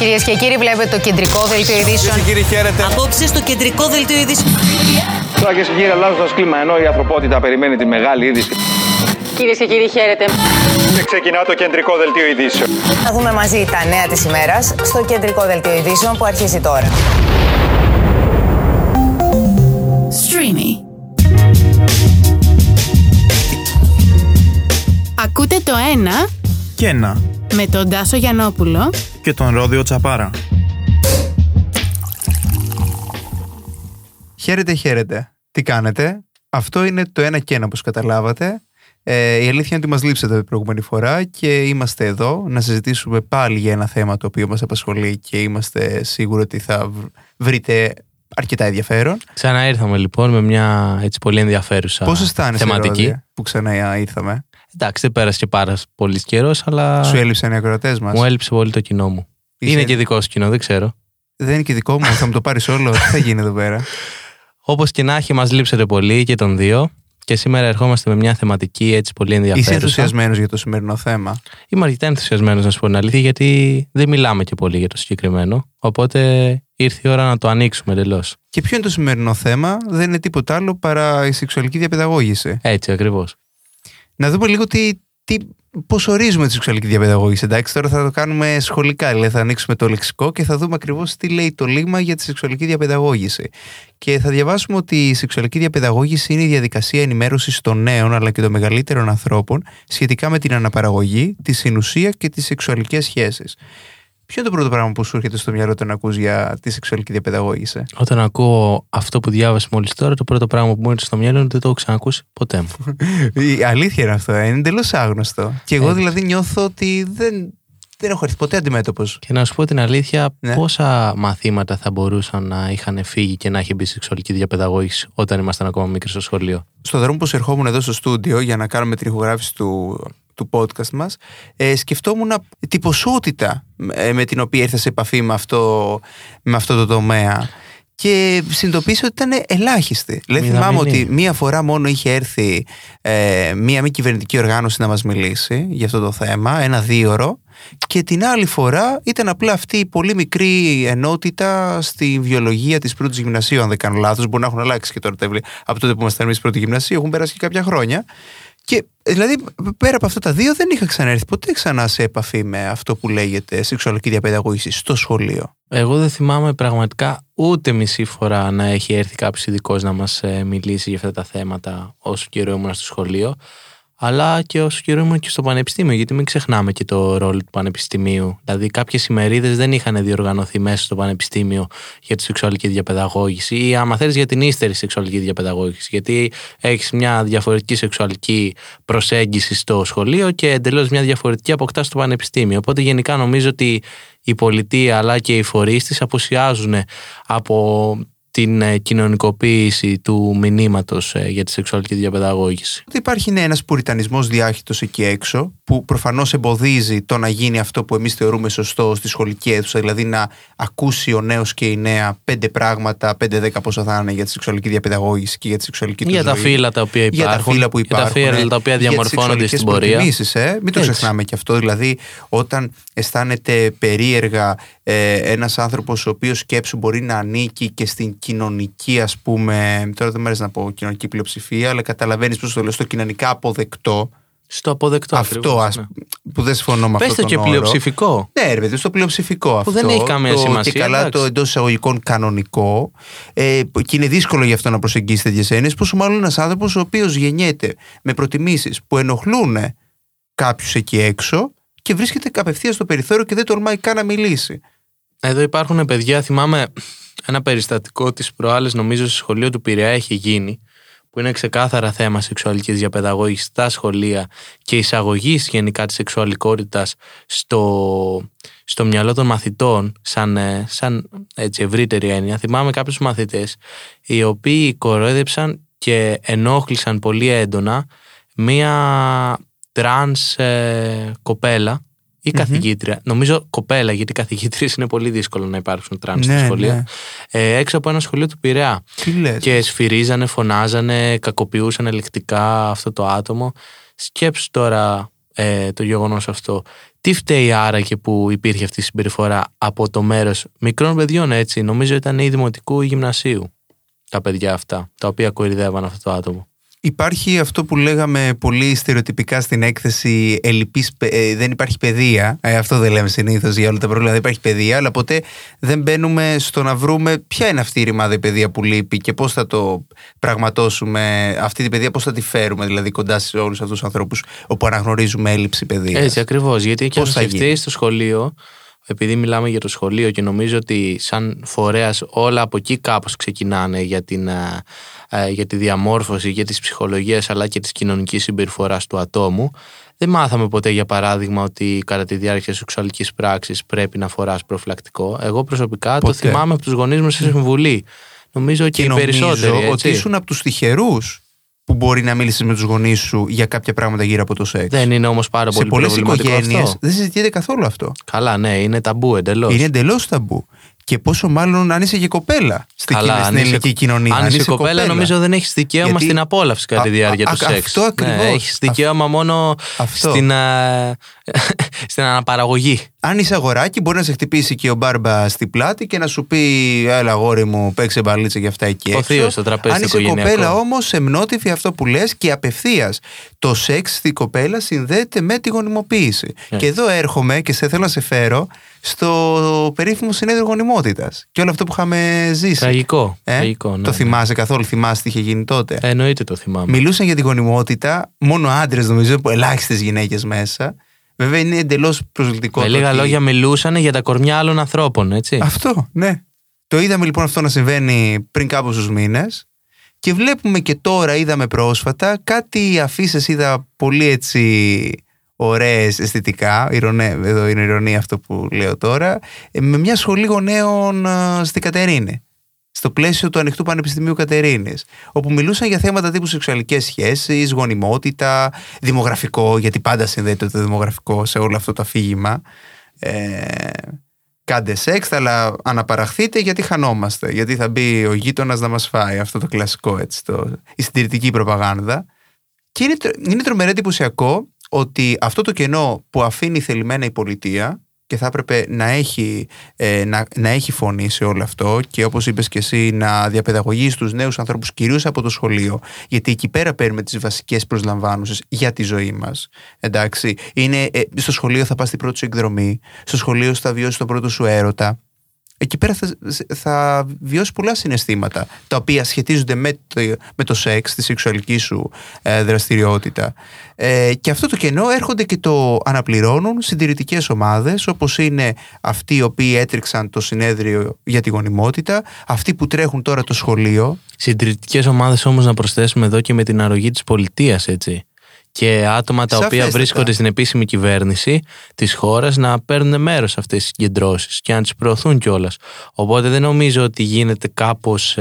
Κυρίες και κύριοι, βλέπετε το κεντρικό δελτίο ειδήσεων. Κυρίες και κύριοι, χαίρετε. Απόψε στο κεντρικό δελτίο ειδήσεων. Τώρα κυρίες και κύριοι, αλλάζοντας κλίμα, ενώ η ανθρωπότητα περιμένει τη μεγάλη είδηση. Κυρίες και κύριοι, χαίρετε. Και ξεκινά το κεντρικό δελτίο ειδήσεων. Θα δούμε μαζί τα νέα της ημέρας στο κεντρικό δελτίο ειδήσεων που αρχίζει τώρα. Streamy. Ακούτε το ένα και ένα με τον Τάσο Γιαννόπουλο και τον Ρόδιο Τσαπάρα. Χαίρετε, χαίρετε. Τι κάνετε; Αυτό είναι το ένα και ένα όπως καταλάβατε. Ε, η αλήθεια είναι ότι μας λείψατε την προηγούμενη φορά και είμαστε εδώ να συζητήσουμε πάλι για ένα θέμα το οποίο μας απασχολεί και είμαστε σίγουροι ότι θα βρείτε αρκετά ενδιαφέρον. Ξανά ήρθαμε λοιπόν με μια έτσι πολύ ενδιαφέρουσα Πώς αισθάνεσαι θεματική. Ρόδια, που ξανά ήρθαμε; Εντάξει, δεν πέρασε και πάρα πολύς καιρός, αλλά Σου έλειψαν οι ακροατές μας. μου έλειψε πολύ το κοινό μου. Είσαι- Είναι και δικό σου κοινό, δεν ξέρω. Δεν είναι και δικό μου, θα μου το πάρεις όλο. Τι θα γίνει εδώ πέρα; Όπως και να έχει, μας λείψετε πολύ και τον δύο. Και σήμερα ερχόμαστε με μια θεματική έτσι πολύ Είσαι ενδιαφέρουσα. ενθουσιασμένος για το σημερινό θέμα; Είμαι αρκετά ενθουσιασμένος να σου πω την αλήθεια, γιατί δεν μιλάμε και πολύ για το συγκεκριμένο. Οπότε ήρθε η ώρα να το ανοίξουμε εντελώς. Και ποιο είναι το σημερινό θέμα, δεν είναι τίποτα άλλο παρά η σεξουαλική διαπαιδαγώγηση. Έτσι ακριβώς. Να δούμε λίγο τι, τι, πώς ορίζουμε τη σεξουαλική διαπαιδαγώγηση. Εντάξει, τώρα θα το κάνουμε σχολικά, δηλαδή θα ανοίξουμε το λεξικό και θα δούμε ακριβώς τι λέει το λίγμα για τη σεξουαλική διαπαιδαγώγηση. Και θα διαβάσουμε ότι η σεξουαλική διαπαιδαγώγηση είναι η διαδικασία ενημέρωσης των νέων αλλά και των μεγαλύτερων ανθρώπων σχετικά με την αναπαραγωγή, τη συνουσία και τις σεξουαλικές σχέσεις. Ποιο είναι το πρώτο πράγμα που σου έρχεται στο μυαλό όταν ακούς για τη σεξουαλική διαπαιδαγώγηση; Όταν ακούω αυτό που διάβασε μόλις τώρα, το πρώτο πράγμα που μου έρχεται στο μυαλό είναι ότι δεν το έχω ξανακούσει ποτέ μου. Η αλήθεια είναι αυτό, ε, είναι εντελώς άγνωστο. Και εγώ Έτσι. δηλαδή νιώθω ότι δεν, δεν έχω έρθει ποτέ αντιμέτωπος. Και να σου πω την αλήθεια, Ναι. πόσα μαθήματα θα μπορούσαν να είχαν φύγει και να έχει μπει σεξουαλική διαπαιδαγώγηση όταν ήμασταν ακόμα μικροί στο σχολείο; Στο δρόμο που ερχόμουν εδώ στο στούντιο για να κάνουμε την ηχογράφηση του, του podcast μας. Ε, σκεφτόμουν τη ποσότητα ε, με την οποία ήρθα σε επαφή με αυτό, με αυτό το τομέα. Και συνειδητοποίησα ότι ήταν ελάχιστη. Δηλαδή θυμάμαι Μηδαμινή. ότι μία φορά μόνο είχε έρθει ε, μία μη κυβερνητική οργάνωση να μας μιλήσει για αυτό το θέμα, ένα δίωρο και την άλλη φορά ήταν απλά αυτή η πολύ μικρή ενότητα στη βιολογία της πρώτης γυμνασίου αν δεν κάνω λάθος, μπορεί να έχουν αλλάξει και τώρα τα βιβλία. Από τότε που ήμασταν εμείς πρώτη γυμνασίου, έχουν περάσει και κάποια χρόνια και ε, δηλαδή πέρα από αυτά τα δύο δεν είχα ξαναέρθει ποτέ ξανά σε επαφή με αυτό που λέγεται σεξουαλική διαπαιδαγώγηση στο σχολείο. Εγώ δεν θυμάμαι πραγματικά ούτε μισή φορά να έχει έρθει κάποιος ειδικός να μας μιλήσει για αυτά τα θέματα όσο καιρό ήμουν στο σχολείο, αλλά και όσο καιρό ήμουν και στο πανεπιστήμιο, γιατί μην ξεχνάμε και το ρόλο του πανεπιστημίου. Δηλαδή, κάποιες ημερίδες δεν είχαν διοργανωθεί μέσα στο πανεπιστήμιο για τη σεξουαλική διαπαιδαγώγηση, ή άμα θέλεις για την ύστερη σεξουαλική διαπαιδαγώγηση. Γιατί έχεις μια διαφορετική σεξουαλική προσέγγιση στο σχολείο και εντελώς μια διαφορετική αποκτά στο πανεπιστήμιο. Οπότε, γενικά νομίζω ότι η πολιτεία αλλά και οι φορείς της αποσιάζουν από την ε, κοινωνικοποίηση του μηνύματος ε, για τη σεξουαλική διαπαιδαγώγηση. Ότι υπάρχει ναι, ένας πουριτανισμός διάχυτος εκεί έξω που προφανώς εμποδίζει το να γίνει αυτό που εμείς θεωρούμε σωστό στη σχολική αίθουσα δηλαδή να ακούσει ο νέος και η νέα πέντε πράγματα, πέντε-δέκα πόσα θα είναι για τη σεξουαλική διαπαιδαγώγηση και για τη σεξουαλική του Για τα ζωή. φύλλα τα οποία για τα υπάρχουν, φύλλα που για τα υπάρχουν, φύλλα τα οποία για τις διαμορφώνονται στην σεξουαλικές πορεία. προτιμήσεις, ε. Μην το Έτσι. ξεχνάμε και αυτό. Δηλαδή, όταν αισθάνεται περίεργα ε, ένας άνθρωπος ο οποίος σκέψου μπορεί να ανήκει και στην κοινωνική, ας πούμε, τώρα δεν μου αρέσει να πω κοινωνική πλειοψηφία, αλλά καταλαβαίνεις πώς το λέω, στο κοινωνικά αποδεκτό. Στο αποδεκτό αυτό ακριβώς, ας, ναι. που δεν συμφωνώ με Πες αυτό το τον και όρο. πλειοψηφικό. Ναι, ρε παιδί, στο πλειοψηφικό αυτό. δεν έχει καμία το, σημασία, Και καλά εντάξει. το εντός εισαγωγικών κανονικό. Ε, και είναι δύσκολο γι' αυτό να προσεγγίσεις τέτοιες έννοιες. Πόσο μάλλον ένας άνθρωπος ο οποίος γεννιέται με προτιμήσεις που ενοχλούν κάποιους εκεί έξω και βρίσκεται απευθείας στο περιθώριο και δεν τολμάει καν να μιλήσει. Εδώ υπάρχουν παιδιά, θυμάμαι ένα περιστατικό της προάλλες νομίζω στο σχολείο του Πειραιά έχει γίνει που είναι ξεκάθαρα θέμα σεξουαλικής διαπαιδαγώγησης στα σχολεία και εισαγωγής γενικά της σεξουαλικότητας στο, στο μυαλό των μαθητών σαν, ε, σαν έτσι, ευρύτερη έννοια. Θυμάμαι κάποιους μαθητές οι οποίοι κορόιδεψαν και ενόχλησαν πολύ έντονα μία τρανς ε, κοπέλα ή καθηγήτρια. Νομίζω κοπέλα, γιατί καθηγήτριες είναι πολύ δύσκολο να υπάρξουν τρανς Ναι, στο σχολείο. ναι. Ε, έξω από ένα σχολείο του Πειραιά. Τι λες. Και σφυρίζανε, φωνάζανε, κακοποιούσαν λεκτικά αυτό το άτομο. Σκέψου τώρα ε, το γεγονός αυτό. Τι φταίει άραγε που υπήρχε αυτή η συμπεριφορά από το μέρος μικρών παιδιών, έτσι; Νομίζω ήταν ή δημοτικού ή γυμνασίου τα παιδιά αυτά, τα οποία κορυδεύαν αυτό το άτομο. Υπάρχει αυτό που λέγαμε πολύ στερεοτυπικά στην έκθεση ελλειπής, παι- ε, δεν υπάρχει παιδεία. Ε, αυτό δεν λέμε συνήθως για όλα τα προβλήματα. Δεν υπάρχει παιδεία, αλλά ποτέ δεν μπαίνουμε στο να βρούμε ποια είναι αυτή η ρημάδα η παιδεία που λείπει και πώς θα το πραγματώσουμε αυτή την παιδεία, πώς θα τη φέρουμε δηλαδή κοντά σε όλους αυτούς τους ανθρώπους όπου αναγνωρίζουμε έλλειψη παιδείας. Έτσι ακριβώς. Γιατί και Πώς αν θα σκεφτείς γίνει; στο σχολείο, επειδή μιλάμε για το σχολείο και νομίζω ότι σαν φορέας όλα από εκεί κάπως ξεκινάνε για, την, ε, ε, για τη διαμόρφωση και της ψυχολογίας αλλά και της κοινωνικής συμπεριφοράς του ατόμου. Δεν μάθαμε ποτέ για παράδειγμα ότι κατά τη διάρκεια σεξουαλικής πράξης πρέπει να φοράς προφυλακτικό. Εγώ προσωπικά το Ποτέ. θυμάμαι από τους γονείς μου σε συμβουλή. Νομίζω και, και οι νομίζω περισσότεροι. ότι έτσι. ήσουν από τους τυχερούς που μπορεί να μίλησες με τους γονείς σου για κάποια πράγματα γύρω από το σεξ. Δεν είναι όμως πάρα σε πολύ πολλές προβληματικό οικογένειες αυτό. δεν συζητιέται καθόλου αυτό. Καλά, ναι, είναι ταμπού εντελώς. Είναι εντελώς ταμπού. Και πόσο μάλλον αν είσαι και κοπέλα στην, Καλά, κοινή- αν στην είσαι- ελληνική κοινωνία. Αν είσαι κοπέλα, νομίζω δεν έχεις δικαίωμα Γιατί- στην απόλαυση κατά τη Α, διάρκεια α, του α, σεξ. αυτό ακριβώς. Ναι, έχεις δικαίωμα μόνο Αυτό. στην, ε, στην αναπαραγωγή. Αν είσαι αγοράκι, μπορεί να σε χτυπήσει και ο μπάρμπα στην πλάτη και να σου πει: Έλα, αγόρι μου, παίξε μπαλίτσα για αυτά εκεί Ο έξω. θείος στο τραπέζι Αν στο είσαι οικογενειακό. κοπέλα, όμως, εμνότυφη αυτό που λες και απευθείας το σεξ στην κοπέλα συνδέεται με τη γονιμοποίηση. Ναι. Και εδώ έρχομαι και σε θέλω να σε φέρω στο περίφημο συνέδριο γονιμότητας και όλο αυτό που είχαμε ζήσει. Τραγικό. Ε; Τραγικό ναι, το ναι. θυμάσαι καθόλου, θυμάσαι τι είχε γίνει τότε; Ε, εννοείται το θυμάμαι. Μιλούσαν για τη γονιμότητα μόνο άντρες, νομίζω, ελάχιστες γυναίκες μέσα. Βέβαια είναι εντελώς προσβλητικό. Με το λίγα ότι- λόγια μιλούσαν για τα κορμιά άλλων ανθρώπων, έτσι. Αυτό, ναι. Το είδαμε λοιπόν αυτό να συμβαίνει πριν κάποιου μήνες. Και βλέπουμε και τώρα, είδαμε πρόσφατα, κάτι αφήσεις είδα πολύ έτσι ωραίες αισθητικά, ηρωνέ, εδώ είναι ηρωνία αυτό που λέω τώρα, ε, με μια σχολή γονέων ε, στην Κατερίνη. Στο πλαίσιο του Ανοιχτού Πανεπιστημίου Κατερίνης. Όπου μιλούσαν για θέματα τύπου σεξουαλικές σχέσεις, γονιμότητα, δημογραφικό, γιατί πάντα συνδέεται το δημογραφικό σε όλο αυτό το αφήγημα. Ε, κάντε σεξ, αλλά αναπαραχθείτε γιατί χανόμαστε. Γιατί θα μπει ο γείτονας να μας φάει. Αυτό το κλασικό έτσι, το, η συντηρητική προπαγάνδα. Και είναι, τρο- είναι τρομερά εντυπωσιακό ότι αυτό το κενό που αφήνει θελημένα η πολιτεία και θα έπρεπε να έχει, ε, να, να έχει φωνή σε όλο αυτό και όπως είπες και εσύ να διαπαιδαγωγείς στους νέους ανθρώπους κυρίως από το σχολείο γιατί εκεί πέρα παίρνουμε τις βασικές προσλαμβάνουσες για τη ζωή μας εντάξει. Είναι, ε, στο σχολείο θα πας στην πρώτη σου εκδρομή στο σχολείο θα βιώσεις τον πρώτο σου έρωτα εκεί πέρα θα, θα βιώσει πολλά συναισθήματα τα οποία σχετίζονται με το, με το σεξ, τη σεξουαλική σου ε, δραστηριότητα. Ε, και αυτό το κενό έρχονται και το αναπληρώνουν συντηρητικές ομάδες όπως είναι αυτοί οι οποίοι έτρεξαν το συνέδριο για τη γονιμότητα, αυτοί που τρέχουν τώρα το σχολείο. Συντηρητικές ομάδες όμως να προσθέσουμε εδώ και με την αρρωγή της πολιτείας, έτσι. Και άτομα τα οποία Σαφέστατα. βρίσκονται στην επίσημη κυβέρνηση της χώρας να παίρνουν μέρος σε αυτές τις συγκεντρώσεις και να τις προωθούν κιόλας. Οπότε δεν νομίζω ότι γίνεται κάπως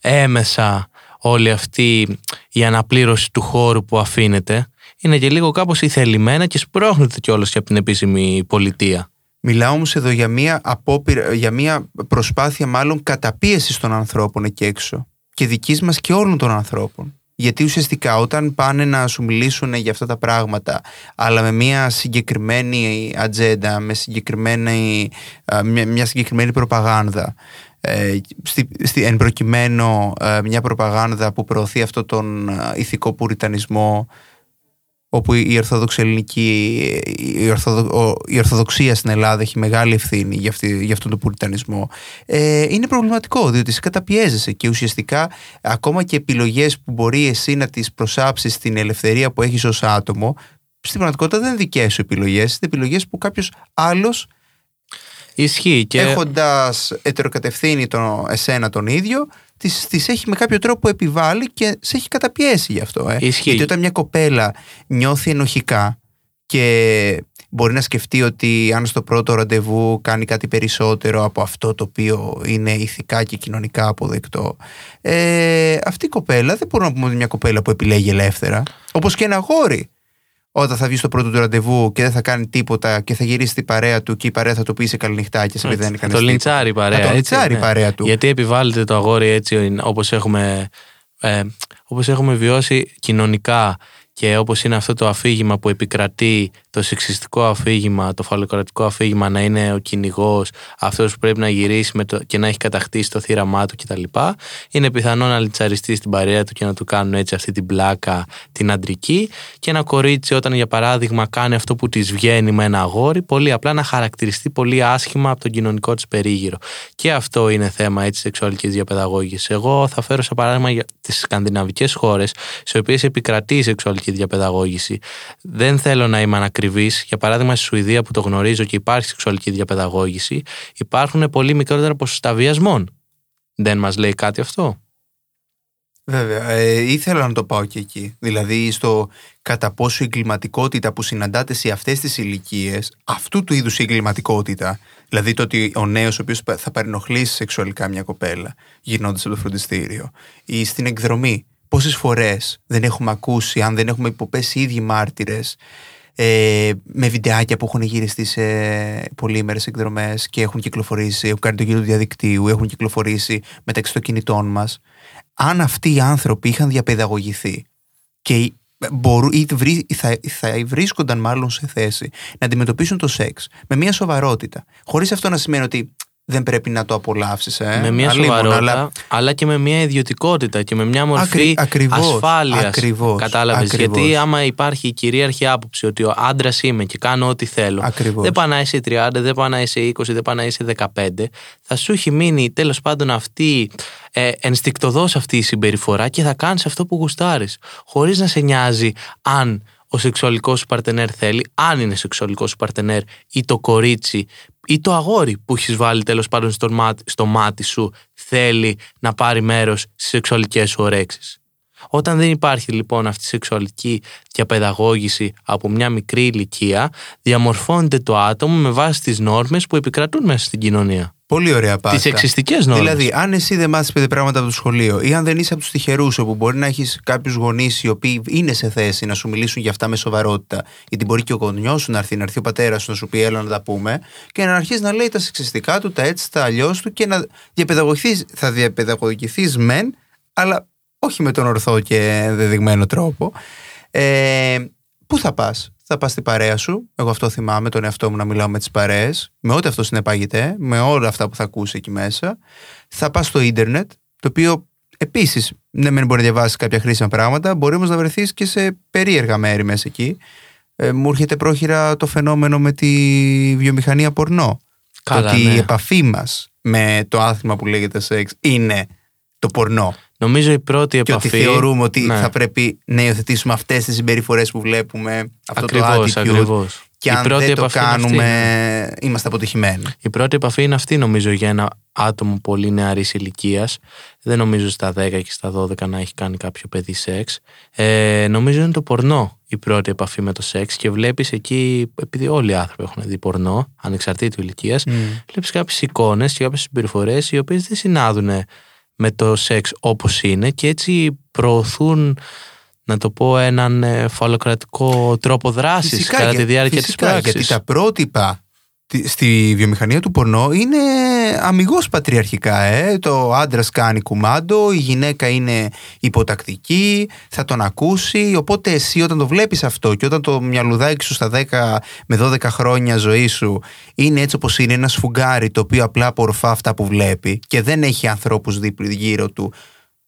έμεσα όλη αυτή η αναπλήρωση του χώρου που αφήνεται. Είναι και λίγο κάπως ηθελημένα και σπρώχνεται κιόλας και από την επίσημη πολιτεία. Μιλάω όμως εδώ για μια, απόπειρα, για μια προσπάθεια μάλλον καταπίεσης των ανθρώπων εκεί έξω και δικής μας και όλων των ανθρώπων. Γιατί ουσιαστικά όταν πάνε να σου μιλήσουν για αυτά τα πράγματα αλλά με μια συγκεκριμένη ατζέντα, με συγκεκριμένη, α, μια, μια συγκεκριμένη προπαγάνδα ε, στη, στη, εν προκειμένου ε, μια προπαγάνδα που προωθεί αυτό τον ε, ηθικό πουριτανισμό όπου η Ορθόδοξη Ελληνική, η, Ορθοδο, ο- η Ορθοδοξία στην Ελλάδα έχει μεγάλη ευθύνη για, αυτή, για αυτόν τον πουριτανισμό. Ε, είναι προβληματικό διότι σε καταπιέζεσαι και ουσιαστικά ακόμα και επιλογές που μπορεί εσύ να τις προσάψεις στην ελευθερία που έχεις ως άτομο στην πραγματικότητα δεν είναι δικές σου επιλογές, είναι επιλογές που κάποιος άλλος Ισχύει και έχοντας ετεροκατευθύνει τον, εσένα τον ίδιο τις, τις έχει με κάποιο τρόπο επιβάλει και σε έχει καταπιέσει γι' αυτό. Ε. Ισχύει. Γιατί όταν μια κοπέλα νιώθει ενοχικά και μπορεί να σκεφτεί ότι αν στο πρώτο ραντεβού κάνει κάτι περισσότερο από αυτό το οποίο είναι ηθικά και κοινωνικά αποδεκτό ε, αυτή η κοπέλα δεν μπορούμε να πούμε ότι είναι μια κοπέλα που επιλέγει ελεύθερα όπως και ένα αγόρι όταν θα βγεις στο πρώτο του ραντεβού και δεν θα κάνει τίποτα και θα γυρίσει στην παρέα του και η παρέα θα του πει σε καληνυχτάκια επειδή δεν θα έκανε το λιντσάρει η παρέα. Θα το έτσι, λιντσάρει η ναι. παρέα του. Γιατί επιβάλλεται το αγόρι έτσι όπως έχουμε, ε, όπως έχουμε βιώσει κοινωνικά και όπως είναι αυτό το αφήγημα που επικρατεί το σεξιστικό αφήγημα, το φαλοκρατικό αφήγημα να είναι ο κυνηγός, αυτός που πρέπει να γυρίσει με το, και να έχει κατακτήσει το θύραμά του κτλ. Είναι πιθανό να λιτσαριστεί στην παρέα του και να του κάνουν έτσι αυτή την πλάκα την αντρική. Και ένα κορίτσι, όταν για παράδειγμα κάνει αυτό που της βγαίνει με ένα αγόρι, πολύ απλά να χαρακτηριστεί πολύ άσχημα από τον κοινωνικό της περίγυρο. Και αυτό είναι θέμα έτσι σεξουαλικής διαπαιδαγώγησης. Εγώ θα φέρω σε παράδειγμα για τις σκανδιναβικές χώρες, σε οποίες επικρατεί η σεξουαλική διαπαιδαγώγηση. Δεν θέλω να είμαι ανακριβή. Για παράδειγμα, στη Σουηδία που το γνωρίζω και υπάρχει σεξουαλική διαπαιδαγώγηση, υπάρχουν πολύ μικρότερα ποσοστά βιασμών. Δεν μας λέει κάτι αυτό; Βέβαια, ε, ήθελα να το πάω και εκεί. Δηλαδή στο κατά πόσο η εγκληματικότητα που συναντάτε σε αυτές τις ηλικίες, αυτού του είδους η εγκληματικότητα, δηλαδή το ότι ο νέος ο οποίος θα παρενοχλήσει σεξουαλικά μια κοπέλα, γυρνώντας από το φροντιστήριο, ή στην εκδρομή, πόσες φορές δεν έχουμε ακούσει, αν δεν έχουμε υποπέσει οι ίδιοι μάρτυρες, ε, με βιντεάκια που έχουν γυριστεί σε πολύμερες εκδρομές και έχουν κυκλοφορήσει, έχουν κάνει το γύρο του διαδικτύου, έχουν κυκλοφορήσει μεταξύ των κινητών μας. Αν αυτοί οι άνθρωποι είχαν διαπαιδαγωγηθεί και μπορούν, ή βρί, θα, θα βρίσκονταν μάλλον σε θέση να αντιμετωπίσουν το σεξ με μια σοβαρότητα, χωρίς αυτό να σημαίνει ότι δεν πρέπει να το απολαύσεις. Ε. Με μια Αλίμονο, σοβαρότητα, αλλά- αλλά... και με μια ιδιωτικότητα και με μια μορφή Ακρι- ακριβώς, ασφάλειας. ακριβώς, Κατάλαβες. ακριβώς. Γιατί άμα υπάρχει η κυρίαρχη άποψη ότι ο άντρας είμαι και κάνω ό,τι θέλω. Ακριβώς. Δεν πάει να είσαι 30, δεν πάει να είσαι 20, δεν πάει να είσαι 15. Θα σου έχει μείνει τέλος πάντων αυτή ε, ενστικτοδός αυτή η συμπεριφορά και θα κάνεις αυτό που γουστάρεις. Χωρίς να σε νοιάζει αν ο σεξουαλικός σου παρτενέρ θέλει, αν είναι σεξουαλικός σου παρτενέρ ή το κορίτσι ή το αγόρι που έχεις βάλει τέλος πάντων στο μάτι, στο μάτι σου θέλει να πάρει μέρος στις σεξουαλικές σου ωρέξεις. Όταν δεν υπάρχει λοιπόν αυτή η σεξουαλική διαπαιδαγώγηση από μια μικρή ηλικία, διαμορφώνεται το άτομο με βάση τις νόρμες που επικρατούν μέσα στην κοινωνία. Πολύ ωραία πάστα. Τις εξιστικές νόρμες. Δηλαδή, αν εσύ δεν μάθεις πέντε πράγματα από το σχολείο ή αν δεν είσαι από τους τυχερούς, όπου μπορεί να έχεις κάποιους γονείς οι οποίοι είναι σε θέση να σου μιλήσουν για αυτά με σοβαρότητα, γιατί μπορεί και ο γονιός σου να έρθει, να έρθει ο πατέρας σου να σου πει έλα να τα πούμε, και να αρχίσει να λέει τα σεξιστικά του, τα έτσι, τα αλλιώς του και να διαπαιδαγωγηθείς, θα διαπαιδαγωγηθείς μεν, αλλά όχι με τον ορθό και δεδειγμένο τρόπο. Ε, πού θα πας, θα πας στην παρέα σου; Εγώ αυτό θυμάμαι τον εαυτό μου να μιλάω με τις παρέες, με ό,τι αυτό συνεπάγεται, με όλα αυτά που θα ακούσει εκεί μέσα. Θα πας στο ίντερνετ, το οποίο επίσης ναι, μεν μπορεί να διαβάσεις κάποια χρήσιμα πράγματα, μπορεί όμως να βρεθείς και σε περίεργα μέρη μέσα εκεί. Ε, μου έρχεται πρόχειρα το φαινόμενο με τη βιομηχανία πορνό. Καλά, το ότι ναι. η επαφή μας με το άθλημα που λέγεται σεξ είναι το πορνό. Νομίζω η πρώτη Και επαφή... ότι θεωρούμε ότι Ναι. θα πρέπει να υιοθετήσουμε αυτές τις συμπεριφορές που βλέπουμε, αυτό Ακριβώς, το attitude. ακριβώς. Και Η αν πρώτη δεν το επαφή είναι αυτή, κάνουμε, είμαστε αποτυχημένοι. Η πρώτη επαφή είναι αυτή νομίζω για ένα άτομο πολύ νεαρής ηλικίας. Δεν νομίζω στα 10 και στα 12 να έχει κάνει κάποιο παιδί σεξ. Ε, νομίζω είναι το πορνό η πρώτη επαφή με το σεξ και βλέπεις εκεί, επειδή όλοι οι άνθρωποι έχουν δει πορνό, ανεξαρτήτου ηλικίας, Mm. βλέπεις κάποιες εικόνες και κάποιες συμπεριφορές οι οποίες δεν συνάδουν με το σεξ όπως είναι και έτσι προωθούν να το πω έναν ε, φαλοκρατικό τρόπο δράσης κατά τη διάρκεια φυσικά, της πράξης. Γιατί τα πρότυπα τη- στη βιομηχανία του πορνό είναι αμυγός πατριαρχικά. Ε. Το άντρας κάνει κουμάντο, η γυναίκα είναι υποτακτική, θα τον ακούσει. Οπότε εσύ όταν το βλέπεις αυτό και όταν το μυαλουδάκι σου στα 10 με 12 χρόνια ζωής σου είναι έτσι όπως είναι, ένα σφουγγάρι το οποίο απλά απορροφά αυτά που βλέπει και δεν έχει ανθρώπους δίπλα γύρω του.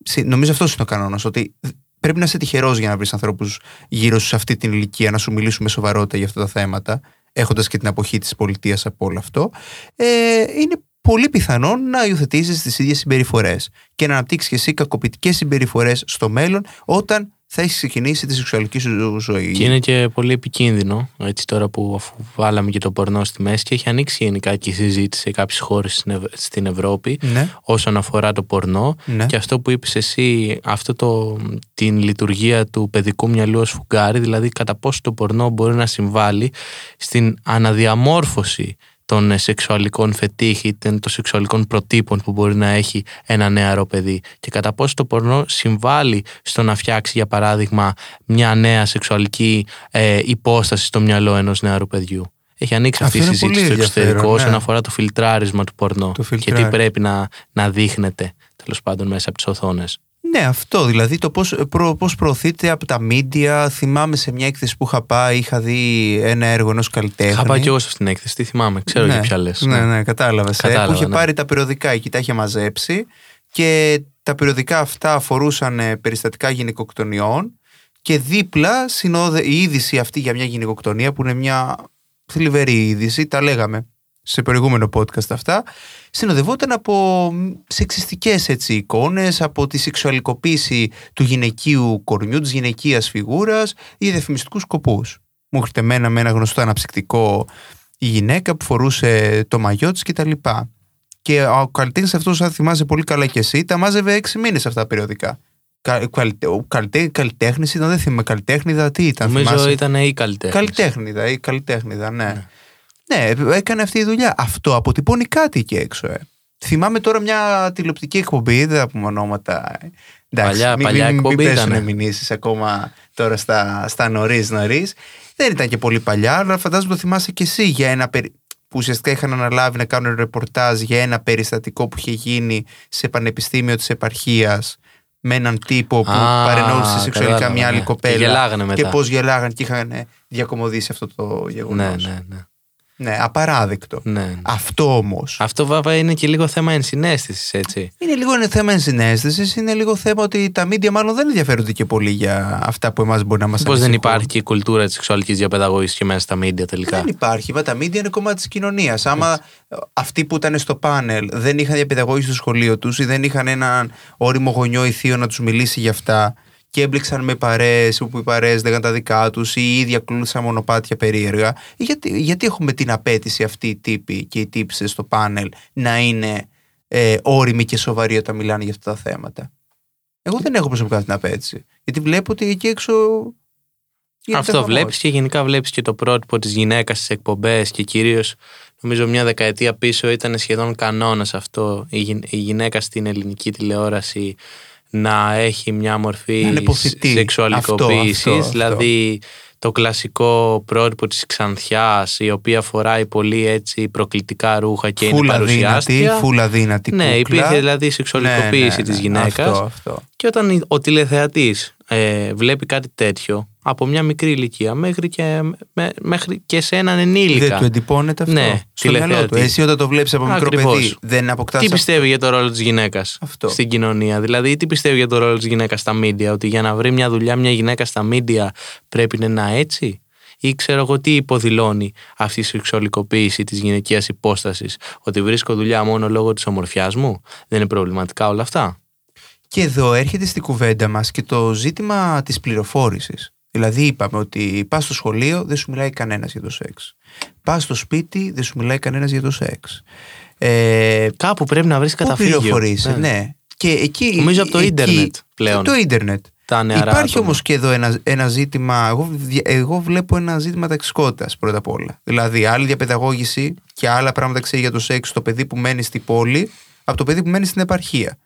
Συ- Νομίζω αυτός είναι ο κανόνας. Ότι πρέπει να είσαι τυχερός για να βρεις ανθρώπους γύρω σου σε αυτή την ηλικία να σου μιλήσουν με σοβαρότητα για αυτά τα θέματα, έχοντας και την αποχή της πολιτείας από όλο αυτό. Ε, είναι πολύ πιθανόν να υιοθετήσεις τις ίδιες συμπεριφορές και να αναπτύξεις και εσύ κακοποιητικές συμπεριφορές στο μέλλον όταν θα έχεις ξεκινήσει τη σεξουαλική σου ζωή. Και είναι και πολύ επικίνδυνο, έτσι τώρα που αφού βάλαμε και το πορνό στη μέση και έχει ανοίξει γενικά και η συζήτηση σε κάποιες χώρες στην, Ευ- στην Ευρώπη Ναι, όσον αφορά το πορνό ναι. και αυτό που είπες εσύ, αυτό το, την λειτουργία του παιδικού μυαλού ως φουγκάρι, δηλαδή κατά πόσο το πορνό μπορεί να συμβάλλει στην αναδιαμόρφωση των ε, σεξουαλικών φετίχ ή των των σεξουαλικών προτύπων που μπορεί να έχει ένα νεαρό παιδί και κατά πόσο το πορνό συμβάλλει στο να φτιάξει για παράδειγμα μια νέα σεξουαλική ε, υπόσταση στο μυαλό ενός νεαρού παιδιού. Έχει ανοίξει Αυτό αυτή η είναι πολύ συζήτηση στο εξωτερικό ενδιαφέρον, όσον ναι. αφορά το φιλτράρισμα του πορνό Το και τι φιλτράρισμα. πρέπει να, να δείχνεται τέλος πάντων μέσα από τις οθόνες. Ναι, αυτό δηλαδή το πώς, προ, πώς προωθείται από τα μίντια. Θυμάμαι σε μια έκθεση που είχα πάει, είχα δει ένα έργο ενός καλλιτέχνη. Είχα πάει και εγώ σε αυτήν την έκθεση, τι θυμάμαι, ξέρω ναι, για ποια λες. Ναι, ναι, κατάλαβες. Κατάλαβα, που είχε ναι. πάρει τα περιοδικά εκεί, τα είχε μαζέψει και τα περιοδικά αυτά αφορούσαν ε, περιστατικά γυναικοκτονιών και δίπλα συνόδε, η είδηση αυτή για μια γυναικοκτονία που είναι μια θλιβερή είδηση, τα λέγαμε σε προηγούμενο podcast αυτά, συνοδευόταν από σεξιστικές έτσι εικόνες, από τη σεξουαλικοποίηση του γυναικείου κορμιού, της γυναικείας φιγούρας ή διαφημιστικούς σκοπούς. Μου έρχεται εμένα με ένα γνωστό αναψυκτικό η γυναίκα που φορούσε το μαγιό της κτλ. Και ο καλλιτέχνης αυτός, αν θυμάσαι πολύ καλά και εσύ, τα μάζευε έξι μήνες αυτά τα περιοδικά. Κα- καλυτε- Ο καλλιτέχνης ήταν, δεν θυμάμαι, καλλιτέχνηδα, τι ήταν. Νομίζω θυμάσαι; ήταν ή καλλιτέχνης. Καλλιτέχνηδα ή καλλιτέχνηδα, ναι. ναι. Έκανε αυτή η δουλειά. Αυτό αποτυπώνει κάτι εκεί έξω, ε. Θυμάμαι τώρα μια τηλεοπτική εκπομπή, δεν θα πούμε ονόματα. ε. Εντάξει, Παλιά- μην, παλιά μην, μην εκπομπή πέσουνε ήτανε. μηνύσεις ακόμα τώρα στα, στα νωρίς νωρίς. Δεν ήταν και πολύ παλιά, αλλά φαντάζομαι το θυμάσαι και εσύ για ένα περι... που ουσιαστικά είχαν αναλάβει να κάνουν ρεπορτάζ για ένα περιστατικό που είχε γίνει σε πανεπιστήμιο της επαρχίας με έναν τύπο που Α, παρενόησε σεξουαλικά κατάλαβα, μια άλλη ναι. κοπέλα. Και γελάγανε μετά. Και πώς γελάγαν και είχαν διακομωδήσει αυτό το γεγονός. Ναι, ναι, ναι. Ναι, απαράδεκτο. ναι, ναι. Αυτό όμω. Αυτό βέβαια είναι και λίγο θέμα ενσυναίσθησης, έτσι. Είναι λίγο είναι θέμα ενσυναίσθησης, είναι λίγο θέμα ότι τα μίντια μάλλον δεν ενδιαφέρονται και πολύ για αυτά που εμάς μπορεί να μας Πώς δεν υπάρχει και η κουλτούρα της σεξουαλικής διαπαιδαγώγησης και μέσα στα μίντια τελικά; Δεν υπάρχει. Μα τα μίντια είναι κομμάτι της κοινωνίας. Άμα αυτοί που ήταν στο πάνελ δεν είχαν διαπαιδαγώγηση στο σχολείο τους ή δεν είχαν έναν όριμο γονιό ή θείο να τους μιλήσει για αυτά και έμπλεξαν με παρέες όπου οι παρέες λέγαν τα δικά τους ή οι ίδιοι ακολούθησαν μονοπάτια περίεργα. Γιατί, γιατί έχουμε την απέτηση αυτή οι τύποι και οι τύψε στο πάνελ να είναι ε, όριμοι και σοβαροί όταν μιλάνε για αυτά τα θέματα; Εγώ δεν έχω προσωπικά την απέτηση. Γιατί βλέπω ότι εκεί έξω. γίνεται Αυτό χαμός. βλέπεις και γενικά βλέπεις και το πρότυπο της γυναίκας στις εκπομπές και κυρίως νομίζω μια δεκαετία πίσω ήταν σχεδόν κανόνας αυτό η, γυ- η γυναίκα στην ελληνική τηλεόραση να έχει μια μορφή Να είναι υποθητή. σεξουαλικοποίησης. Αυτό, αυτό, Δηλαδή το κλασικό πρότυπο της ξανθιάς η οποία φοράει πολύ έτσι προκλητικά ρούχα και είναι Φούλα δυνατή, παρουσιάστρια. φούλα δυνατή Ναι, κούκλα. υπήρχε δηλαδή σεξουαλικοποίηση Ναι, ναι, της ναι. γυναίκας Αυτό, αυτό. και όταν ο τηλεθεατής ε, βλέπει κάτι τέτοιο από μια μικρή ηλικία μέχρι και, με- μέχρι και σε έναν ενήλικα. Δεν του εντυπώνεται αυτό Ναι, στο μυαλό του. τηλεθεατή. Εσύ όταν το βλέπεις από μικρό Ακριβώς. παιδί δεν αποκτάς Τι αυτό. πιστεύει για το ρόλο της γυναίκας Αυτό. στην κοινωνία. Δηλαδή, τι πιστεύει για το ρόλο της γυναίκας στα μίντια. Ότι για να βρει μια δουλειά μια γυναίκα στα μίντια πρέπει να είναι έτσι; Ή ξέρω εγώ τι υποδηλώνει αυτή η σεξουαλικοποίηση της γυναικείας υπόστασης. Ότι βρίσκω δουλειά μόνο λόγω της ομορφιάς μου; Δεν είναι προβληματικά όλα αυτά; Και εδώ έρχεται στην κουβέντα μας και το ζήτημα της πληροφόρησης. Δηλαδή είπαμε ότι πας στο σχολείο δεν σου μιλάει κανένας για το σεξ. Πας στο σπίτι δεν σου μιλάει κανένας για το σεξ. Ε, Κάπου πρέπει να βρεις πού καταφύγιο. πληροφορείσαι, Ναι. ναι. Και εκεί, Νομίζω από το εκεί- ίντερνετ πλέον. Το ίντερνετ. Τα νεαρά Υπάρχει άτομα. όμως και εδώ ένα, ένα ζήτημα, εγώ, δι- εγώ βλέπω ένα ζήτημα ταξικότητας πρώτα απ' όλα. Δηλαδή άλλη διαπαιδαγώγηση και άλλα πράγματα ξέρει για το σεξ το παιδί που μένει στην πόλη από το παιδί που μένει στην επαρχία.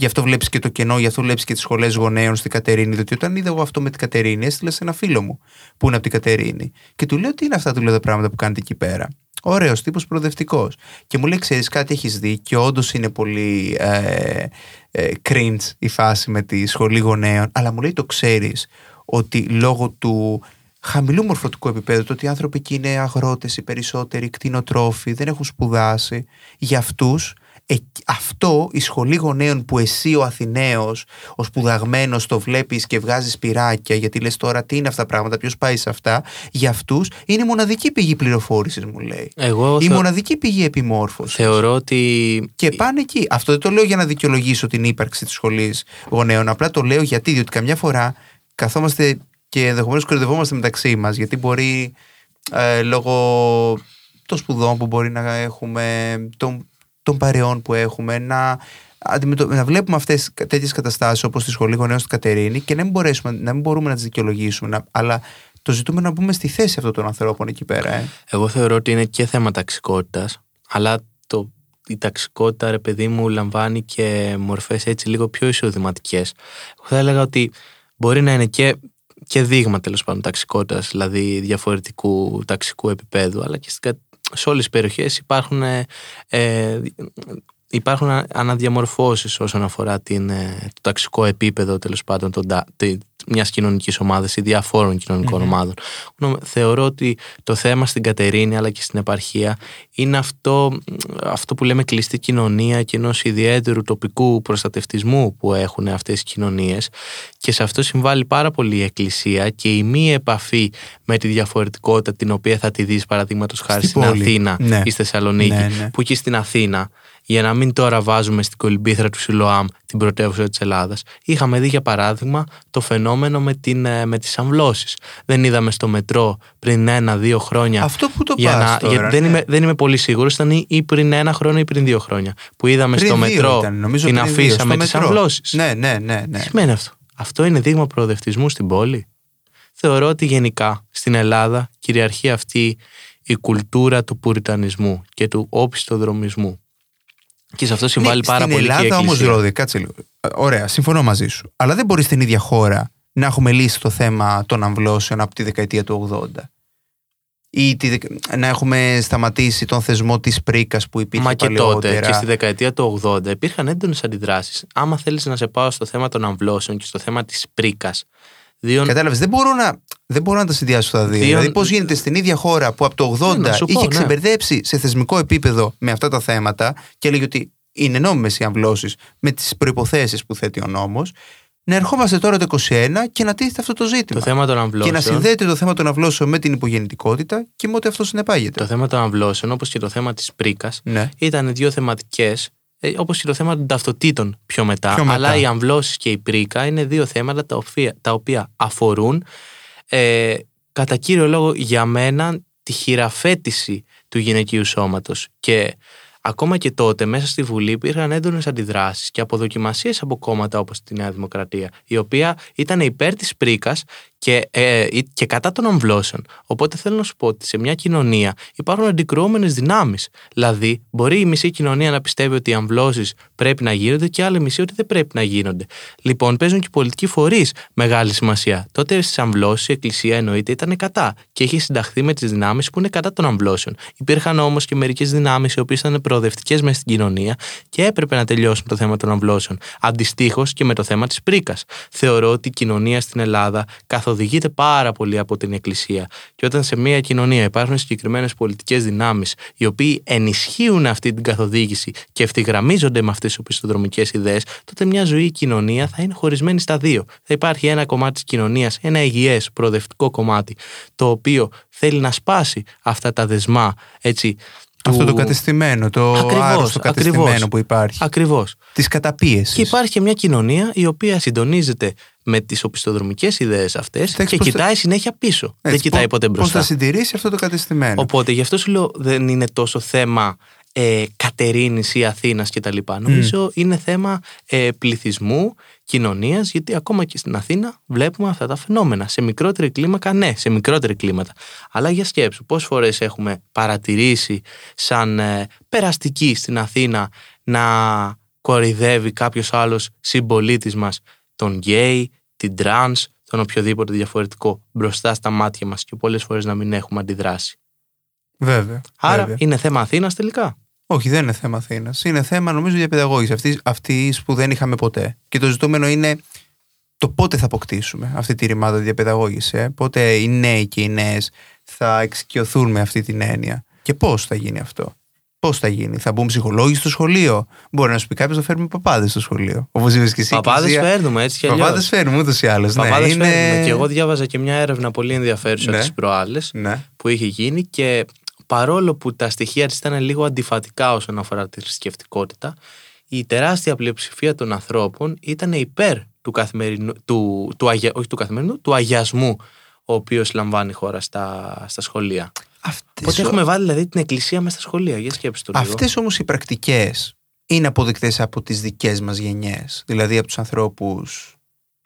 Γι' αυτό βλέπεις και το κενό, γι' αυτό βλέπεις και τις σχολές γονέων στην Κατερίνη. Διότι όταν είδα εγώ αυτό με την Κατερίνη, έστειλα σε ένα φίλο μου που είναι από την Κατερίνη. Και του λέω: Τι είναι αυτά του λέω, τα πράγματα που κάνετε εκεί πέρα; Ωραίος τύπος προοδευτικός. Και μου λέει: Ξέρεις, κάτι έχεις δει και όντως είναι πολύ ε, ε, cringe η φάση με τη σχολή γονέων. Αλλά μου λέει: Το ξέρεις ότι λόγω του χαμηλού μορφωτικού επίπεδου, το ότι οι άνθρωποι εκεί είναι αγρότες, οι περισσότεροι κτηνοτρόφοι, δεν έχουν σπουδάσει, για αυτούς ε, αυτό η σχολή γονέων που εσύ ο Αθηναίος ο σπουδαγμένος το βλέπεις και βγάζεις πυράκια γιατί λες τώρα τι είναι αυτά τα πράγματα ποιος πάει σε αυτά για αυτούς είναι η μοναδική πηγή πληροφόρησης μου λέει Εγώ η θε- μοναδική πηγή επιμόρφωσης θεωρώ ότι και πάνε εκεί. Αυτό δεν το λέω για να δικαιολογήσω την ύπαρξη της σχολής γονέων. Απλά το λέω γιατί, διότι καμιά φορά καθόμαστε και ενδεχομένως κορυδευόμαστε μεταξύ μας. Γιατί μπορεί ε, λόγω των σπουδών που μπορεί να έχουμε, των, των παρεών που έχουμε, να, αντιμετω... να βλέπουμε αυτές τέτοιες καταστάσεις όπως τη σχολή γονέων στην Κατερίνη και να μην, μπορέσουμε, να μην μπορούμε να τις δικαιολογήσουμε. να- αλλά το ζητούμε να μπούμε στη θέση αυτών των ανθρώπων εκεί πέρα. Ε. Εγώ θεωρώ ότι είναι και θέμα ταξικότητας, αλλά το, η ταξικότητα, ρε παιδί μου, λαμβάνει και μορφές έτσι λίγο πιο εισοδηματικές. Εγώ θα έλεγα ότι μπορεί να είναι και, και δείγμα τέλος πάντων ταξικότητας, δηλαδή διαφορετικού ταξικού επίπεδου, αλλά και στην κα- σε όλες τις περιοχές υπάρχουν ε, ε, υπάρχουν α- αναδιαμορφώσεις όσον αφορά την, ε, το ταξικό επίπεδο τέλος πάντων των, τα- τη- μιας κοινωνικής ομάδας ή διαφόρων κοινωνικών ομάδων. Νομ- Θεωρώ ότι το θέμα στην Κατερίνη αλλά και στην επαρχία είναι αυτό, αυτό που λέμε κλειστή κοινωνία και ενός ιδιαίτερου τοπικού προστατευτισμού που έχουν αυτές οι κοινωνίες και σε αυτό συμβάλλει πάρα πολύ η Εκκλησία και η μη επαφή με τη διαφορετικότητα την οποία θα τη δεις παραδείγματος χάρη Στην στην πόλη. Αθήνα Ναι. ή στη Θεσσαλονίκη Ναι, ναι. που και στην Αθήνα για να μην τώρα βάζουμε στην κολυμπήθρα του Σιλοάμ την πρωτεύουσα της Ελλάδας είχαμε δει για παράδειγμα το φαινόμενο με, την, ε, με τις αμβλώσεις δεν είδαμε στο μετρό πριν ένα-δύο χρόνια Αυτό που το για πας να, τώρα, γιατί δεν, ναι. είμαι, δεν είμαι πολύ σίγουρος ήταν ή- ή πριν ένα χρόνο ή πριν δύο χρόνια που είδαμε Πριν στο δύο μετρό ήταν, νομίζω την πριν δύο, αφίσα στο με τις μετρό. αμβλώσεις Ναι, ναι, ναι. ναι. τι σημαίνει αυτό; Αυτό είναι δείγμα προοδευτισμού στην πόλη. Θεωρώ ότι γενικά στην Ελλάδα κυριαρχεί αυτή η κουλτούρα του πουριτανισμού και του όπιστοδρομισμού. Και σε αυτό συμβάλλει Ναι, πάρα στην πολύ Ελλάδα και η όμως, Εκκλησία. Ρόδη, κάτσε λίγο. Ε, Ωραία, συμφωνώ μαζί σου. Αλλά δεν μπορεί στην ίδια χώρα να έχουμε λύσει το θέμα των αμβλώσεων από τη δεκαετία του 80. Ή τη δεκα- να έχουμε σταματήσει τον θεσμό της πρίκας που υπήρχε Μα και παλαιότερα. τότε και στη δεκαετία του 80 υπήρχαν έντονες αντιδράσεις. Άμα θέλεις να σε πάω στο θέμα των αμβλώσεων και στο θέμα της πρίκας. Δύο... Κατάλαβες, δεν μπορώ να, δεν μπορώ να τα συνδυάσω τα δύο. Δύο- Δηλαδή, πώς γίνεται στην ίδια χώρα που από το 80 Ναι, να σου πω, είχε ναι. ξεμπερδέψει σε θεσμικό επίπεδο με αυτά τα θέματα και έλεγε ότι είναι νόμιμες οι αμβλώσεις με τις προποθέσει που θέτει ο νόμος, να ερχόμαστε τώρα το 21 και να τίθεται αυτό το ζήτημα. Το θέμα των και αμβλώσεων. να συνδέεται το θέμα των αυλώσεων με την υπογεννητικότητα και με ό,τι αυτό συνεπάγεται. Το θέμα των αμβλώσεων, όπως και το θέμα της πρίκας, Ναι. ήταν δύο θεματικές, όπως και το θέμα των ταυτοτήτων πιο μετά. Πιο μετά. Αλλά οι αμβλώσεις και η πρίκα είναι δύο θέματα τα οποία, τα οποία αφορούν ε, κατά κύριο λόγο για μένα τη χειραφέτηση του γυναικείου σώματος και ακόμα και τότε μέσα στη Βουλή υπήρχαν έντονες αντιδράσεις και αποδοκιμασίες από κόμματα όπως τη Νέα Δημοκρατία η οποία ήταν υπέρ της πρίκας και, ε, και κατά των αμβλώσεων. Οπότε θέλω να σου πω ότι σε μια κοινωνία υπάρχουν αντικρουόμενες δυνάμεις. Δηλαδή, μπορεί η μισή κοινωνία να πιστεύει ότι οι αμβλώσεις πρέπει να γίνονται και άλλη μισή ότι δεν πρέπει να γίνονται. Λοιπόν, παίζουν και οι πολιτικοί φορείς μεγάλη σημασία. Τότε στις αμβλώσεις η Εκκλησία εννοείται ήταν κατά και είχε συνταχθεί με τις δυνάμεις που είναι κατά των αμβλώσεων. Υπήρχαν όμως και μερικές δυνάμεις οι οποίες ήταν προοδευτικές μέσα στην κοινωνία και έπρεπε να τελειώσουν το θέμα των αμβλώσεων. Αντιστοίχως και με το θέμα της πρίκας. Θεωρώ ότι η κοινωνία στην Ελλάδα καθοδηγείται πάρα πολύ από την Εκκλησία. Και όταν σε μια κοινωνία υπάρχουν συγκεκριμένες πολιτικές δυνάμεις οι οποίοι ενισχύουν αυτή την καθοδήγηση και ευθυγραμμίζονται με αυτές τις οπισθοδρομικές ιδέες, τότε μια ζωή η κοινωνία θα είναι χωρισμένη στα δύο. Θα υπάρχει ένα κομμάτι της κοινωνίας, ένα υγιές, προοδευτικό κομμάτι, το οποίο θέλει να σπάσει αυτά τα δεσμά έτσι, Αυτό του- το κατεστημένο, το Ακριβώς, άρρωστο κατεστημένο ακριβώς. που υπάρχει. Ακριβώς. Της καταπίεσης. Και υπάρχει και μια κοινωνία η οποία συντονίζεται με τις οπισθοδρομικές ιδέες αυτές Εντάξει, και πώς θα- κοιτάει συνέχεια πίσω. δεν κοιτάει ποτέ Πώς μπροστά. θα συντηρήσει αυτό το κατεστημένο; Οπότε γι' αυτό σου λέω δεν είναι τόσο θέμα ε, Κατερίνης ή Αθήνας κτλ. Νομίζω είναι θέμα ε, πληθυσμού, κοινωνίας, γιατί ακόμα και στην Αθήνα βλέπουμε αυτά τα φαινόμενα. Σε μικρότερη κλίμακα, ναι, σε μικρότερη κλίμακα. Αλλά για σκέψου, πόσες φορές έχουμε παρατηρήσει σαν ε, περαστική στην Αθήνα να κοροϊδεύει κάποιος άλλος συμπολίτης μας τον γκέι, την τρανς, τον οποιοδήποτε διαφορετικό μπροστά στα μάτια μας και πολλές φορές να μην έχουμε αντιδράσει. Βέβαια. Άρα βέβαια. είναι θέμα Αθήνας τελικά; Όχι, δεν είναι θέμα Αθήνας. Είναι θέμα νομίζω διαπαιδαγώγησης αυτή αυτής που δεν είχαμε ποτέ. Και το ζητούμενο είναι το πότε θα αποκτήσουμε αυτή τη ρημάδα διαπαιδαγώγηση. Ε; Πότε οι νέοι και οι νέες θα εξοικειωθούν με αυτή την έννοια. Και πώς θα γίνει αυτό. Πώς θα γίνει, θα μπουν ψυχολόγοι στο σχολείο; Μπορεί να σου πει κάποιος να φέρουμε παπάδες στο σχολείο. Όπως είπες και εσύ. Παπάδες Εκκλησία. φέρνουμε έτσι κι αλλιώς. Παπάδες φέρνουμε ούτως ή άλλως. Ναι, Παπάδες είναι... φέρνουμε. Και εγώ διάβαζα και μια έρευνα πολύ ενδιαφέρουσα Ναι. τις προάλλες Ναι. που είχε γίνει και παρόλο που τα στοιχεία της ήταν λίγο αντιφατικά όσον αφορά τη θρησκευτικότητα, η τεράστια πλειοψηφία των ανθρώπων ήταν υπέρ του καθημερινού, του, του, αγια- όχι του καθημερινού, του αγιασμού ο οποίος λαμβάνει η χώρα στα, στα σχολεία. Αυτές, Οπότε έχουμε βάλει δηλαδή την εκκλησία μέσα στα σχολεία; Για σκέψτε το λίγο. Αυτές όμως οι πρακτικές είναι αποδεκτές από τις δικές μας γενιές. Δηλαδή από τους ανθρώπους,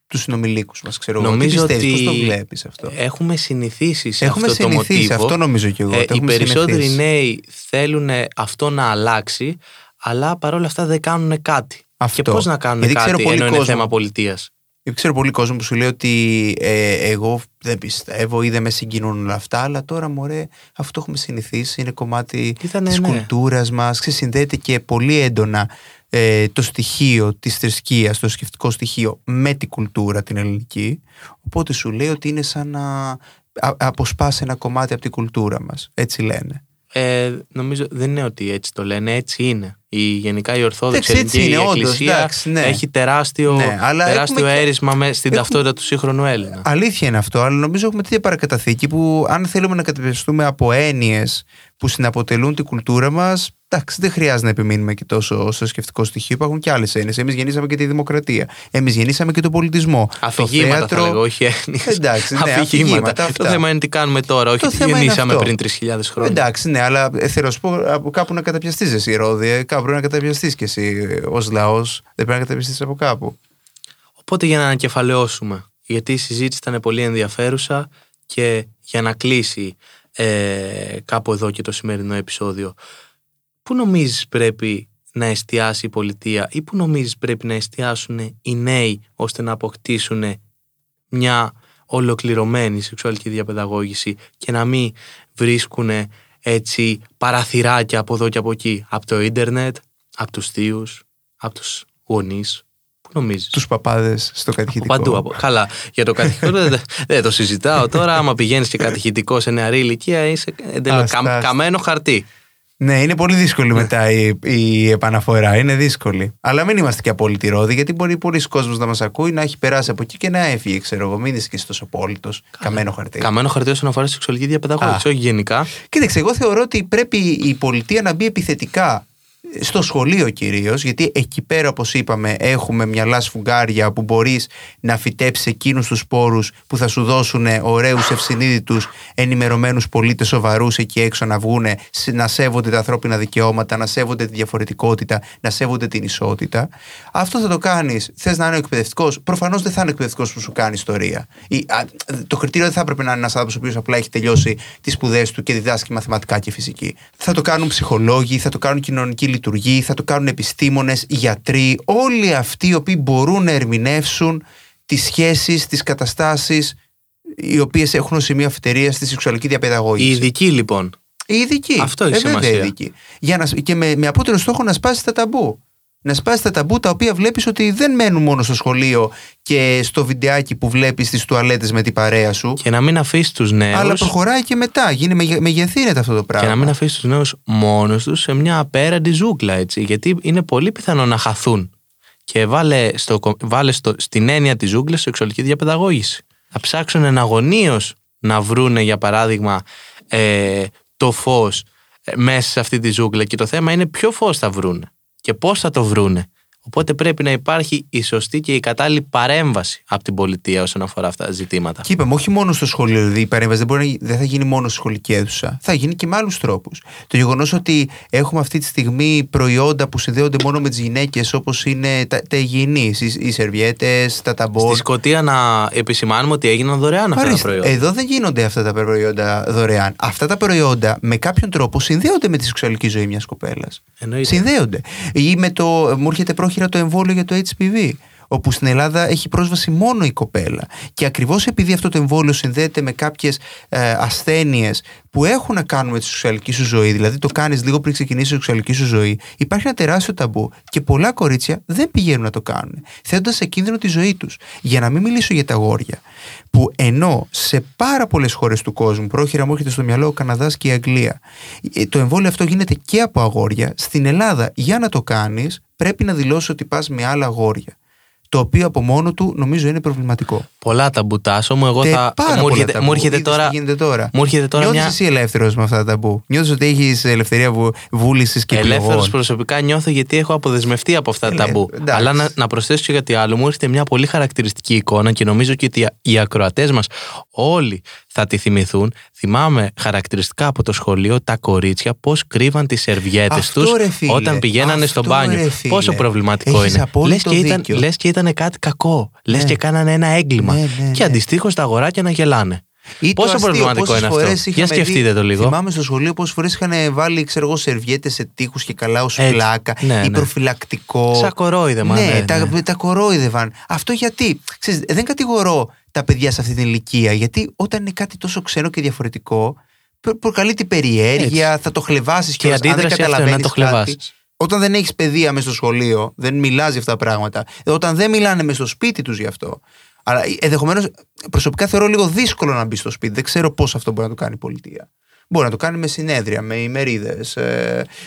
τους συνομιλίκους μας, ξέρω εγώ. Τι Νομίζω πιστεύεις, ότι πώς το βλέπεις αυτό; Έχουμε συνηθίσει σε Έχουμε αυτό το συνηθίσει, μοτίβο. αυτό νομίζω και εγώ. Ε, το οι έχουμε περισσότεροι συνηθίσει. νέοι θέλουν αυτό να αλλάξει, αλλά παρόλα αυτά δεν κάνουν κάτι. Αυτό. Και πώς να κάνουν Γιατί ξέρω κάτι πολύ ενώ είναι κόσμο. θέμα πολιτείας; Ξέρω πολύ κόσμο που σου λέει ότι ε, εγώ δεν πιστεύω ή δεν με συγκινούν όλα αυτά, αλλά τώρα μωρέ, αυτό έχουμε συνηθίσει, είναι κομμάτι Ήτανε, της ναι. κουλτούρας μας, ξεσυνδέεται και πολύ έντονα ε, το στοιχείο της θρησκείας, το σκεφτικό στοιχείο με την κουλτούρα την ελληνική, οπότε σου λέει ότι είναι σαν να α- αποσπάσει ένα κομμάτι από την κουλτούρα μας, έτσι λένε. Ε, νομίζω δεν είναι ότι έτσι το λένε, έτσι είναι. Η, γενικά η Ορθόδοξη Εντάξει, έτσι Ελληνική είναι, όντως, Εκκλησία εντάξει, ναι. έχει τεράστιο, Ναι, αλλά τεράστιο έχουμε και- έρισμα με, στην έχουμε- ταυτότητα του σύγχρονου Έλληνα. Αλήθεια είναι αυτό, αλλά νομίζω έχουμε τέτοια παρακαταθήκη που αν θέλουμε να καταπιεστούμε από έννοιες που συναποτελούν την κουλτούρα μας, εντάξει, δεν χρειάζεται να επιμείνουμε και τόσο στο σκεφτικό στοιχείο. Υπάρχουν και άλλες έννοιες. Εμείς γεννήσαμε και τη δημοκρατία. Εμείς γεννήσαμε και τον πολιτισμό. Αφηγήματα το θέατρο... θα λέγω, όχι έννοιες. Εντάξει, ναι, αφηγήματα. αφηγήματα, αυτά. Το θέμα είναι τι κάνουμε τώρα, όχι Το τι θέμα είναι γεννήσαμε αυτό. πριν 3.000 χρόνια. Εντάξει, ναι, αλλά ε, θέλω να σου πω από κάπου να καταπιαστείς εσύ, Ρόδη. Ε, Κάπου πρέπει να καταπιαστεί κι εσύ ως λαός. Δεν πρέπει να καταπιαστεί από κάπου. Οπότε για να ανακεφαλαιώσουμε, γιατί η συζήτηση ήταν πολύ ενδιαφέρουσα και για να κλείσει ε, κάπου εδώ και το σημερινό επεισόδιο, πού νομίζεις πρέπει να εστιάσει η πολιτεία ή πού νομίζεις πρέπει να εστιάσουν οι νέοι ώστε να αποκτήσουν μια ολοκληρωμένη σεξουαλική διαπαιδαγώγηση και να μην βρίσκουν έτσι παραθυράκια από εδώ και από εκεί, από το ίντερνετ, από τους θείους, από τους γονείς. Πού νομίζεις; Τους παπάδες στο κατηχητικό. Παντού. Από... Καλά. Για το κατηχητικό δεν, δεν το συζητάω τώρα. Άμα πηγαίνεις και κατηχητικό σε νεαρή ηλικία, είσαι εντελώς Άστα, καμ- άστα. καμένο χαρτί. Ναι, είναι πολύ δύσκολη μετά η, η επαναφορά. Είναι δύσκολη. Αλλά μην είμαστε και απόλυτοι ρόδοι, γιατί μπορεί πολλοί κόσμος να μας ακούει, να έχει περάσει από εκεί και να έφυγε, ξέρω εγώ. Μην είσαι και εσύ τόσο απόλυτος. Καμένο χαρτί. Καμένο χαρτί όσον αφορά στη σεξουαλική διαπαιδαγώγηση, Α. όχι γενικά. Κοίταξε, εγώ θεωρώ ότι πρέπει η πολιτεία να μπει επιθετικά στο σχολείο κυρίως, γιατί εκεί πέρα όπως είπαμε έχουμε μυαλά σφουγγάρια που μπορείς να φυτέψεις εκείνους τους σπόρους που θα σου δώσουν ωραίους ευσυνείδητους ενημερωμένους πολίτες σοβαρούς εκεί έξω να βγούνε, σε- να σέβονται τα ανθρώπινα δικαιώματα, να σέβονται τη διαφορετικότητα, να σέβονται την ισότητα. Αυτό θα το κάνεις, θες να είναι ο εκπαιδευτικός, προφανώς δεν θα είναι ο εκπαιδευτικός που σου κάνει ιστορία. Η- α, το κριτήριο δεν θα έπρεπε να είναι ένας άνθρωπος ο οποίος απλά έχει τελειώσει τις σπουδές του και διδάσκει μαθηματικά και φυσική. Θα το κάνουν ψυχολόγοι, θα το κάνουν κοινωνικοί λειτουργοί, θα το κάνουν επιστήμονες, γιατροί, όλοι αυτοί οι οποίοι μπορούν να ερμηνεύσουν τις σχέσεις, τις καταστάσεις οι οποίες έχουν ως σημείο αφιτερίας στη σεξουαλική διαπαιδαγώγηση. Οι ειδικοί λοιπόν. Οι ειδικοί. Αυτό έχει Ε, βέβαια, σημασία. ειδικοί. Για να, σ- και με, με απότερο στόχο να σπάσει τα ταμπού. Να σπάσει τα ταμπού τα οποία βλέπεις ότι δεν μένουν μόνο στο σχολείο και στο βιντεάκι που βλέπεις στις τουαλέτες με την παρέα σου. Και να μην αφήσεις τους νέους. Αλλά προχωράει και μετά. Γίνει, μεγε- μεγεθύνεται αυτό το Και πράγμα. να μην αφήσεις τους νέους μόνος τους σε μια απέραντη ζούγκλα, έτσι. Γιατί είναι πολύ πιθανό να χαθούν. Και βάλε, στο, κο- βάλε στο, στην έννοια της ζούγκλας σεξουαλική διαπαιδαγώγηση. Θα ψάξουν εναγωνίω να βρούνε, για παράδειγμα, ε, το φως μέσα σε αυτή τη ζούγκλα. Και το θέμα είναι ποιο φως θα βρούνε και πώς θα το βρούνε. Οπότε πρέπει να υπάρχει η σωστή και η κατάλληλη παρέμβαση από την πολιτεία όσον αφορά αυτά τα ζητήματα. Και είπαμε, όχι μόνο στο σχολείο, δηλαδή η παρέμβαση δεν, μπορεί να, δεν θα γίνει μόνο στη σχολική αίθουσα. Θα γίνει και με άλλους τρόπους. Το γεγονός ότι έχουμε αυτή τη στιγμή προϊόντα που συνδέονται μόνο με τις γυναίκες, όπως είναι τα, τα υγιεινής, οι, οι σερβιέτες, τα ταμπόρ. Στη Σκωτία να επισημάνουμε ότι έγιναν δωρεάν αυτά τα Ορίστε, προϊόντα. Εδώ δεν γίνονται αυτά τα προϊόντα δωρεάν. Αυτά τα προϊόντα με κάποιον τρόπο συνδέονται με τη σεξουαλική ζωή μιας κοπέλας. Εννοείται. Συνδέονται. Ή με το. Μου έρχεται πρόχειρα το εμβόλιο για το HPV. Όπου στην Ελλάδα έχει πρόσβαση μόνο η κοπέλα. Και ακριβώς επειδή αυτό το εμβόλιο συνδέεται με κάποιες ε, ασθένειες που έχουν να κάνουν με τη σεξουαλική σου ζωή, δηλαδή το κάνεις λίγο πριν ξεκινήσει η σεξουαλική σου ζωή, υπάρχει ένα τεράστιο ταμπού και πολλά κορίτσια δεν πηγαίνουν να το κάνουν, θέτοντας σε κίνδυνο τη ζωή τους. Για να μην μιλήσω για τα αγόρια, που ενώ σε πάρα πολλές χώρες του κόσμου, πρόχειρα μου έρχεται στο μυαλό ο Καναδάς και η Αγγλία, ε, το εμβόλιο αυτό γίνεται και από αγόρια. Στην Ελλάδα, για να το κάνεις, πρέπει να δηλώσεις ότι πας με άλλα αγόρια. Το οποίο από μόνο του νομίζω είναι προβληματικό. Πολλά τα μπουτάσω μου. Εγώ Τε- θα. πάρα Μου πολλά έρχεται, ταμπού. μου έρχεται Είδες τώρα. τι γίνεται τώρα. Μου έρχεται τώρα Νιώθεις μια. εσύ ελεύθερος με αυτά τα ταμπού; Νιώθεις ότι έχεις ελευθερία βου, βούλησης και Ελεύθερος επιλογών. προσωπικά νιώθω γιατί έχω αποδεσμευτεί από αυτά τα Ελε- ταμπού. εντάξει. Αλλά να, να προσθέσω και κάτι άλλο. Μου έρχεται μια πολύ χαρακτηριστική εικόνα και νομίζω και ότι οι ακροατές μας όλοι θα τη θυμηθούν. Θυμάμαι χαρακτηριστικά από το σχολείο τα κορίτσια πώς κρύβαν τις σερβιέτες Αυτό, τους ρε φίλε. όταν πηγαίνανε στο Αυτό, μπάνιο. ρε φίλε. Πόσο προβληματικό Έχεις είναι. απόλυτο Λες και, ήταν, δίκιο. λες και ήταν κάτι κακό. Λες Ναι. και κάνανε ένα έγκλημα. Ναι, ναι, Και ναι. αντιστοίχως τα αγοράκια να γελάνε. Ή το Πόσο αστείο, προβληματικό πόσες είναι αυτό; φορές Για είχαμε σκεφτείτε δει- το λίγο. Θυμάμαι στο σχολείο πόσες φορές είχαν βάλει ξέρω εγώ, σερβιέτες σε τείχους και καλά ως Έτσι. πλάκα Ναι, ή ναι. προφυλακτικό. Σαν κορόιδεμα, Ναι, ναι, τα, ναι. τα κορόιδευαν. Αυτό γιατί; Ξέρεις, δεν κατηγορώ τα παιδιά σε αυτή την ηλικία, γιατί όταν είναι κάτι τόσο ξένο και διαφορετικό, προ- προκαλεί την περιέργεια, θα το χλεβάσεις Και η αν δεν αντίδραση αυτό είναι να καταλαβαίνεις το χλεβάσεις. Όταν δεν έχεις παιδεία μέσα στο σχολείο, δεν μιλά για αυτά τα πράγματα. Όταν δεν μιλάνε μέσα στο σπίτι τους γι' αυτό. Αλλά ενδεχομένως προσωπικά θεωρώ λίγο δύσκολο να μπει στο σπίτι. Δεν ξέρω πώς αυτό μπορεί να το κάνει η πολιτεία. Μπορεί να το κάνει με συνέδρια, με ημερίδες,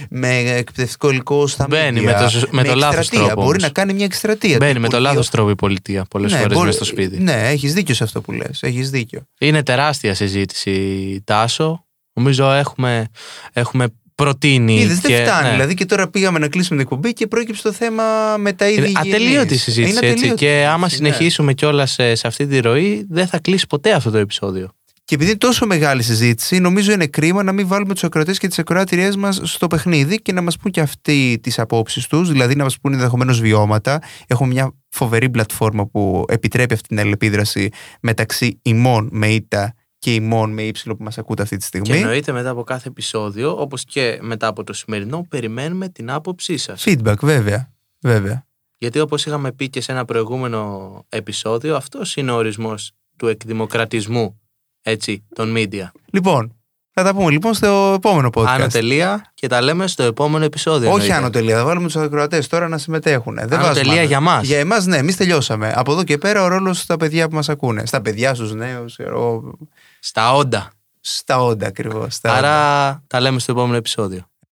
με εκπαιδευτικό υλικό στα Μπαίνει media, με το- με το λάθος εκστρατεία. τρόπο Μπορεί όμως. να κάνει μια εκστρατεία. Μπαίνει του με το Υπουργείου. λάθος τρόπο η πολιτεία πολλές Ναι, φορές μπορεί- μέσα στο σπίτι. Ναι, έχεις δίκιο σε αυτό που λες. Έχεις δίκιο. Είναι τεράστια συζήτηση, Τάσο. Νομίζω έχουμε, έχουμε προτείνει. Είδες, και- δεν φτάνει. ναι. Δηλαδή και τώρα πήγαμε να κλείσουμε την εκπομπή και προέκυψε το θέμα με τα είδη. Είναι υγιεινής. ατελείωτη η συζήτηση. Είναι έτσι, ατελείωτη και η άμα συζήτηση, ναι. συνεχίσουμε κιόλας σε, σε αυτή τη ροή, δεν θα κλείσει ποτέ αυτό το επεισόδιο. Και επειδή είναι τόσο μεγάλη συζήτηση, νομίζω είναι κρίμα να μην βάλουμε τους ακροατές και τις ακροάτριές μας στο παιχνίδι και να μας πούν και αυτοί τις απόψεις τους, δηλαδή να μας πούν ενδεχομένως βιώματα. Έχουμε μια φοβερή πλατφόρμα που επιτρέπει αυτή την αλληλεπίδραση μεταξύ ημών με ήττα και ημών με ύψιλο που μας ακούτε αυτή τη Και στιγμή. εννοείται μετά από κάθε επεισόδιο, όπως και μετά από το σημερινό, περιμένουμε την άποψή σας. Feedback, βέβαια. βέβαια. Γιατί όπως είχαμε πει και σε ένα προηγούμενο επεισόδιο, αυτός είναι ο ορισμός του εκδημοκρατισμού έτσι, των media. Λοιπόν, θα τα πούμε λοιπόν στο επόμενο podcast. Άνω τελεία και τα λέμε στο επόμενο επεισόδιο. Όχι εννοείται. άνω τελεία, θα βάλουμε τους ακροατές τώρα να συμμετέχουν. Δεν Άνω βάζουμε τελεία άνω. για μας. Για εμάς, ναι, εμείς τελειώσαμε. Από εδώ και πέρα ο ρόλος στα παιδιά που μας ακούνε. Στα παιδιά, στους νέους, Στα όντα. στα όντα ακριβώς. Άρα τα λέμε στο επόμενο επεισόδιο.